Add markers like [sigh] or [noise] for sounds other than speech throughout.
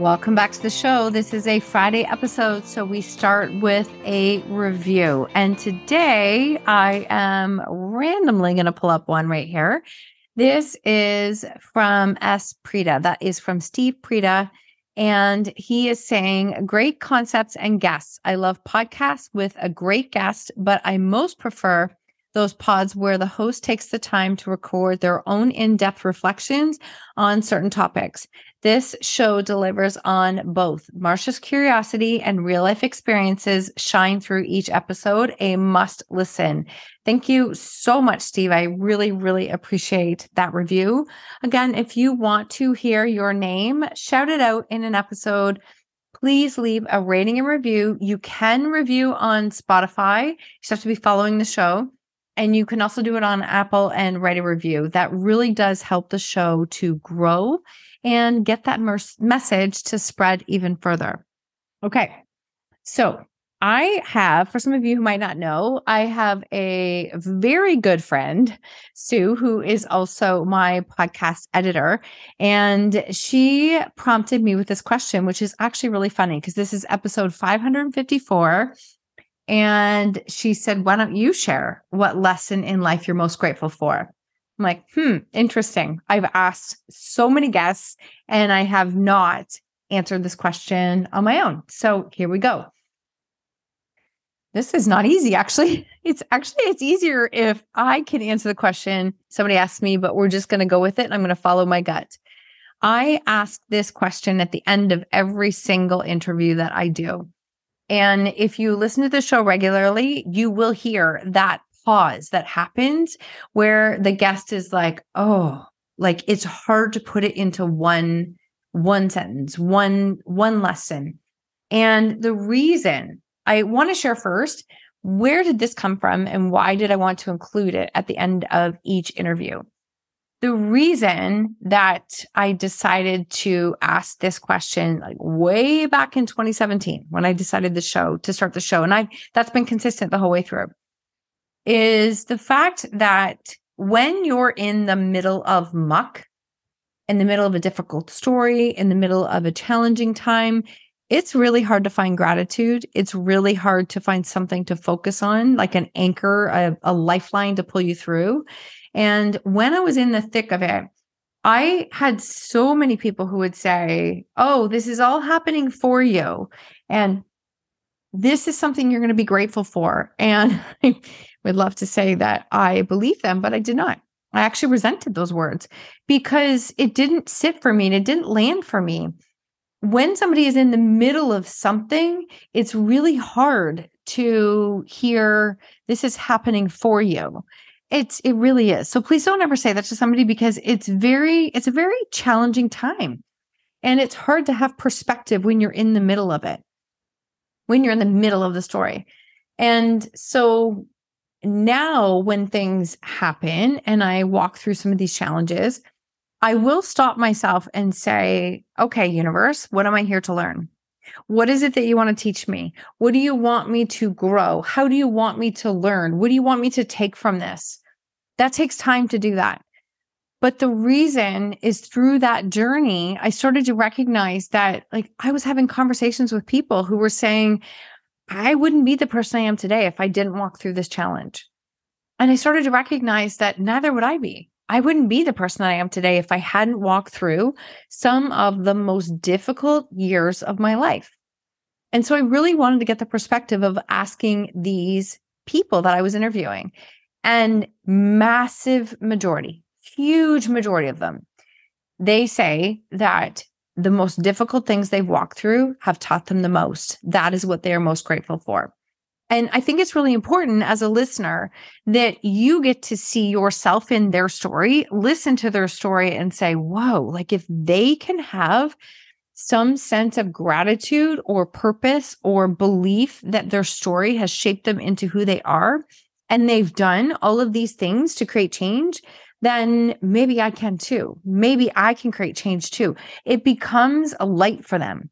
Welcome back to the show. This is a Friday episode, so we start with a review. And today I am randomly going to pull up one right here. This is from S. Prida. That is from Steve Prida. And he is saying, great concepts and guests. I love podcasts with a great guest, but I most prefer those pods where the host takes the time to record their own in depth reflections on certain topics. This show delivers on both. Marsha's curiosity and real life experiences shine through each episode. A must listen. Thank you so much, Steve. I really, really appreciate that review. Again, if you want to hear your name shouted out in an episode, please leave a rating and review. You can review on Spotify. You just have to be following the show. And you can also do it on Apple and write a review. That really does help the show to grow and get that message to spread even further. Okay. So I have, for some of you who might not know, I have a very good friend, Sue, who is also my podcast editor. And she prompted me with this question, which is actually really funny because this is episode 554. And she said, Why don't you share what lesson in life you're most grateful for? I'm like, hmm, interesting. I've asked so many guests and I have not answered this question on my own. So here we go. This is not easy, actually. [laughs] It's actually it's easier if I can answer the question somebody asked me, but we're just going to go with it. I'm going to follow my gut. I ask this question at the end of every single interview that I do. And if you listen to the show regularly, you will hear that pause that happens where the guest is like, "Oh, like it's hard to put it into one one sentence, one one lesson." And the reason I want to share first, where did this come from and why did I want to include it at the end of each interview? The reason that I decided to ask this question like way back in 2017 when I decided the show to start the show and I that's been consistent the whole way through is the fact that when you're in the middle of muck in the middle of a difficult story in the middle of a challenging time it's really hard to find gratitude. It's really hard to find something to focus on like an anchor a, a lifeline to pull you through and when I was in the thick of it, I had so many people who would say, Oh, this is all happening for you. And this is something you're going to be grateful for. And [laughs] I would love to say that I believe them, but I did not. I actually resented those words because it didn't sit for me and it didn't land for me. When somebody is in the middle of something, it's really hard to hear this is happening for you. It's it really is. So please don't ever say that to somebody because it's very it's a very challenging time. And it's hard to have perspective when you're in the middle of it. When you're in the middle of the story. And so now when things happen and I walk through some of these challenges, I will stop myself and say, okay, universe, what am I here to learn? What is it that you want to teach me? What do you want me to grow? How do you want me to learn? What do you want me to take from this? That takes time to do that. But the reason is through that journey, I started to recognize that like I was having conversations with people who were saying, I wouldn't be the person I am today if I didn't walk through this challenge. And I started to recognize that neither would I be. I wouldn't be the person that I am today if I hadn't walked through some of the most difficult years of my life. And so I really wanted to get the perspective of asking these people that I was interviewing. And massive majority, huge majority of them, they say that the most difficult things they've walked through have taught them the most. That is what they are most grateful for. And I think it's really important as a listener that you get to see yourself in their story, listen to their story, and say, whoa, like if they can have some sense of gratitude or purpose or belief that their story has shaped them into who they are, and they've done all of these things to create change, then maybe I can too. Maybe I can create change too. It becomes a light for them.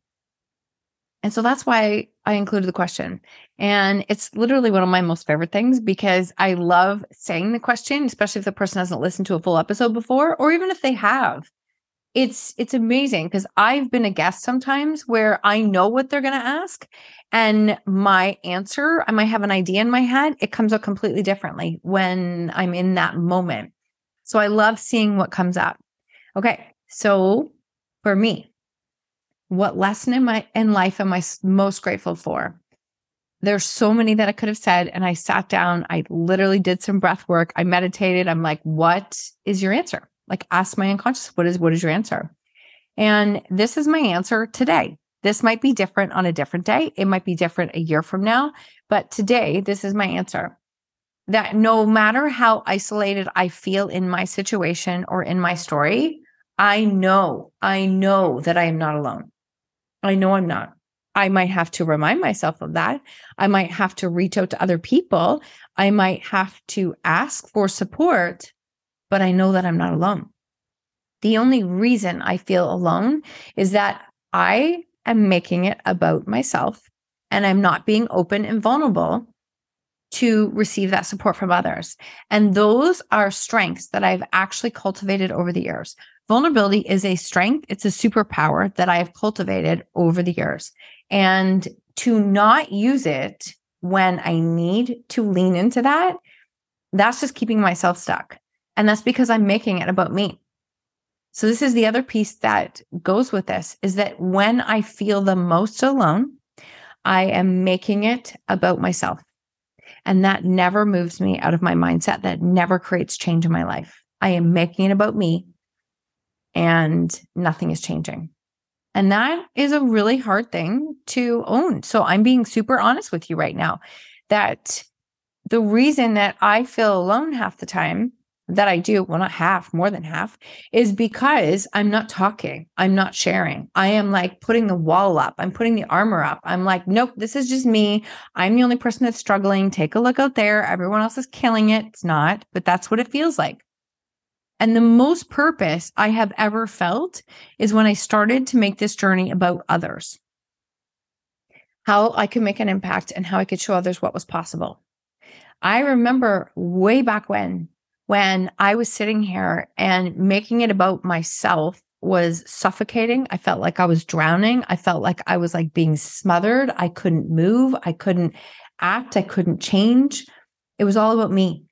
And so that's why I included the question. And it's literally one of my most favorite things because I love saying the question, especially if the person hasn't listened to a full episode before, or even if they have. It's it's amazing because I've been a guest sometimes where I know what they're going to ask and my answer, I might have an idea in my head, it comes out completely differently when I'm in that moment. So I love seeing what comes up. Okay. So for me, what lesson in my in life am I most grateful for? There's so many that I could have said, and I sat down. I literally did some breath work. I meditated. I'm like, what is your answer? Like, ask my unconscious, what is what is your answer? And this is my answer today. This might be different on a different day. It might be different a year from now, but today, this is my answer. That no matter how isolated I feel in my situation or in my story, I know, I know that I am not alone. I know I'm not. I might have to remind myself of that. I might have to reach out to other people. I might have to ask for support, but I know that I'm not alone. The only reason I feel alone is that I am making it about myself and I'm not being open and vulnerable to receive that support from others. And those are strengths that I've actually cultivated over the years. Vulnerability is a strength, it's a superpower that I have cultivated over the years. And to not use it when I need to lean into that, that's just keeping myself stuck. And that's because I'm making it about me. So this is the other piece that goes with this is that when I feel the most alone, I am making it about myself. And that never moves me out of my mindset. That never creates change in my life. I am making it about me and nothing is changing. And that is a really hard thing to own. So I'm being super honest with you right now that the reason that I feel alone half the time that I do, well, not half, more than half, is because I'm not talking. I'm not sharing. I am like putting the wall up. I'm putting the armor up. I'm like, nope, this is just me. I'm the only person that's struggling. Take a look out there. Everyone else is killing it. It's not, but that's what it feels like. And the most purpose I have ever felt is when I started to make this journey about others, how I could make an impact and how I could show others what was possible. I remember way back when, when I was sitting here and making it about myself was suffocating. I felt like I was drowning. I felt like I was like being smothered. I couldn't move. I couldn't act. I couldn't change. It was all about me.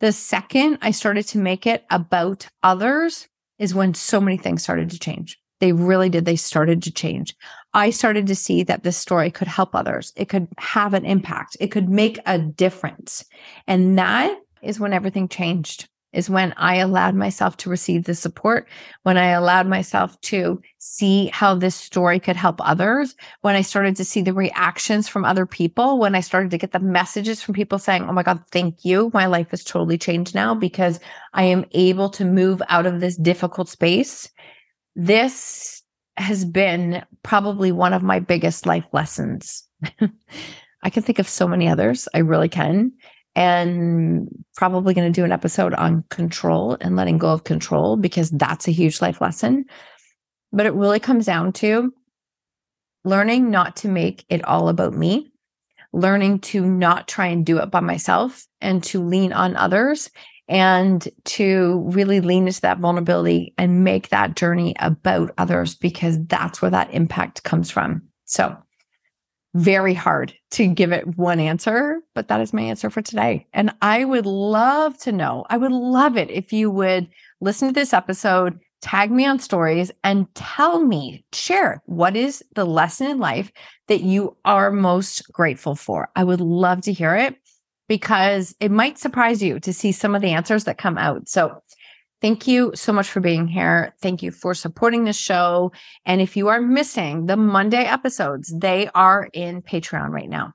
The second I started to make it about others is when so many things started to change. They really did. They started to change. I started to see that this story could help others. It could have an impact. It could make a difference. And that is when everything changed is when I allowed myself to receive the support, when I allowed myself to see how this story could help others, when I started to see the reactions from other people, when I started to get the messages from people saying, Oh my God, thank you. My life has totally changed now because I am able to move out of this difficult space. This has been probably one of my biggest life lessons. [laughs] I can think of so many others. I really can and probably going to do an episode on control and letting go of control because that's a huge life lesson. But it really comes down to learning not to make it all about me, learning to not try and do it by myself and to lean on others and to really lean into that vulnerability and make that journey about others because that's where that impact comes from. So, very hard to give it one answer, but that is my answer for today. And I would love to know, I would love it if you would listen to this episode, tag me on stories, and tell me, share what is the lesson in life that you are most grateful for. I would love to hear it because it might surprise you to see some of the answers that come out. So, Thank you so much for being here. Thank you for supporting the show. And if you are missing the Monday episodes, they are in Patreon right now.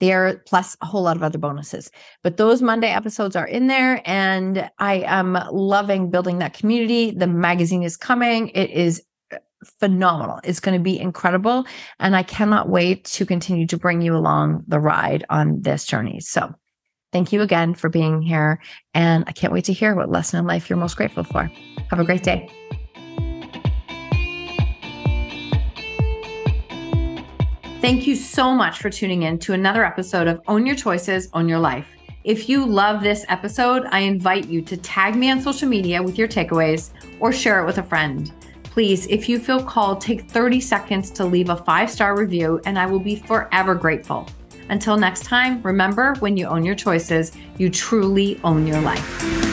There are plus a whole lot of other bonuses. But those Monday episodes are in there and I am loving building that community. The magazine is coming. It is uh, phenomenal. It's going to be incredible and I cannot wait to continue to bring you along the ride on this journey. So, Thank you again for being here. And I can't wait to hear what lesson in life you're most grateful for. Have a great day. Thank you so much for tuning in to another episode of Own Your Choices, Own Your Life. If you love this episode, I invite you to tag me on social media with your takeaways or share it with a friend. Please, if you feel called, take 30 seconds to leave a five star review, and I will be forever grateful. Until next time, remember when you own your choices, you truly own your life.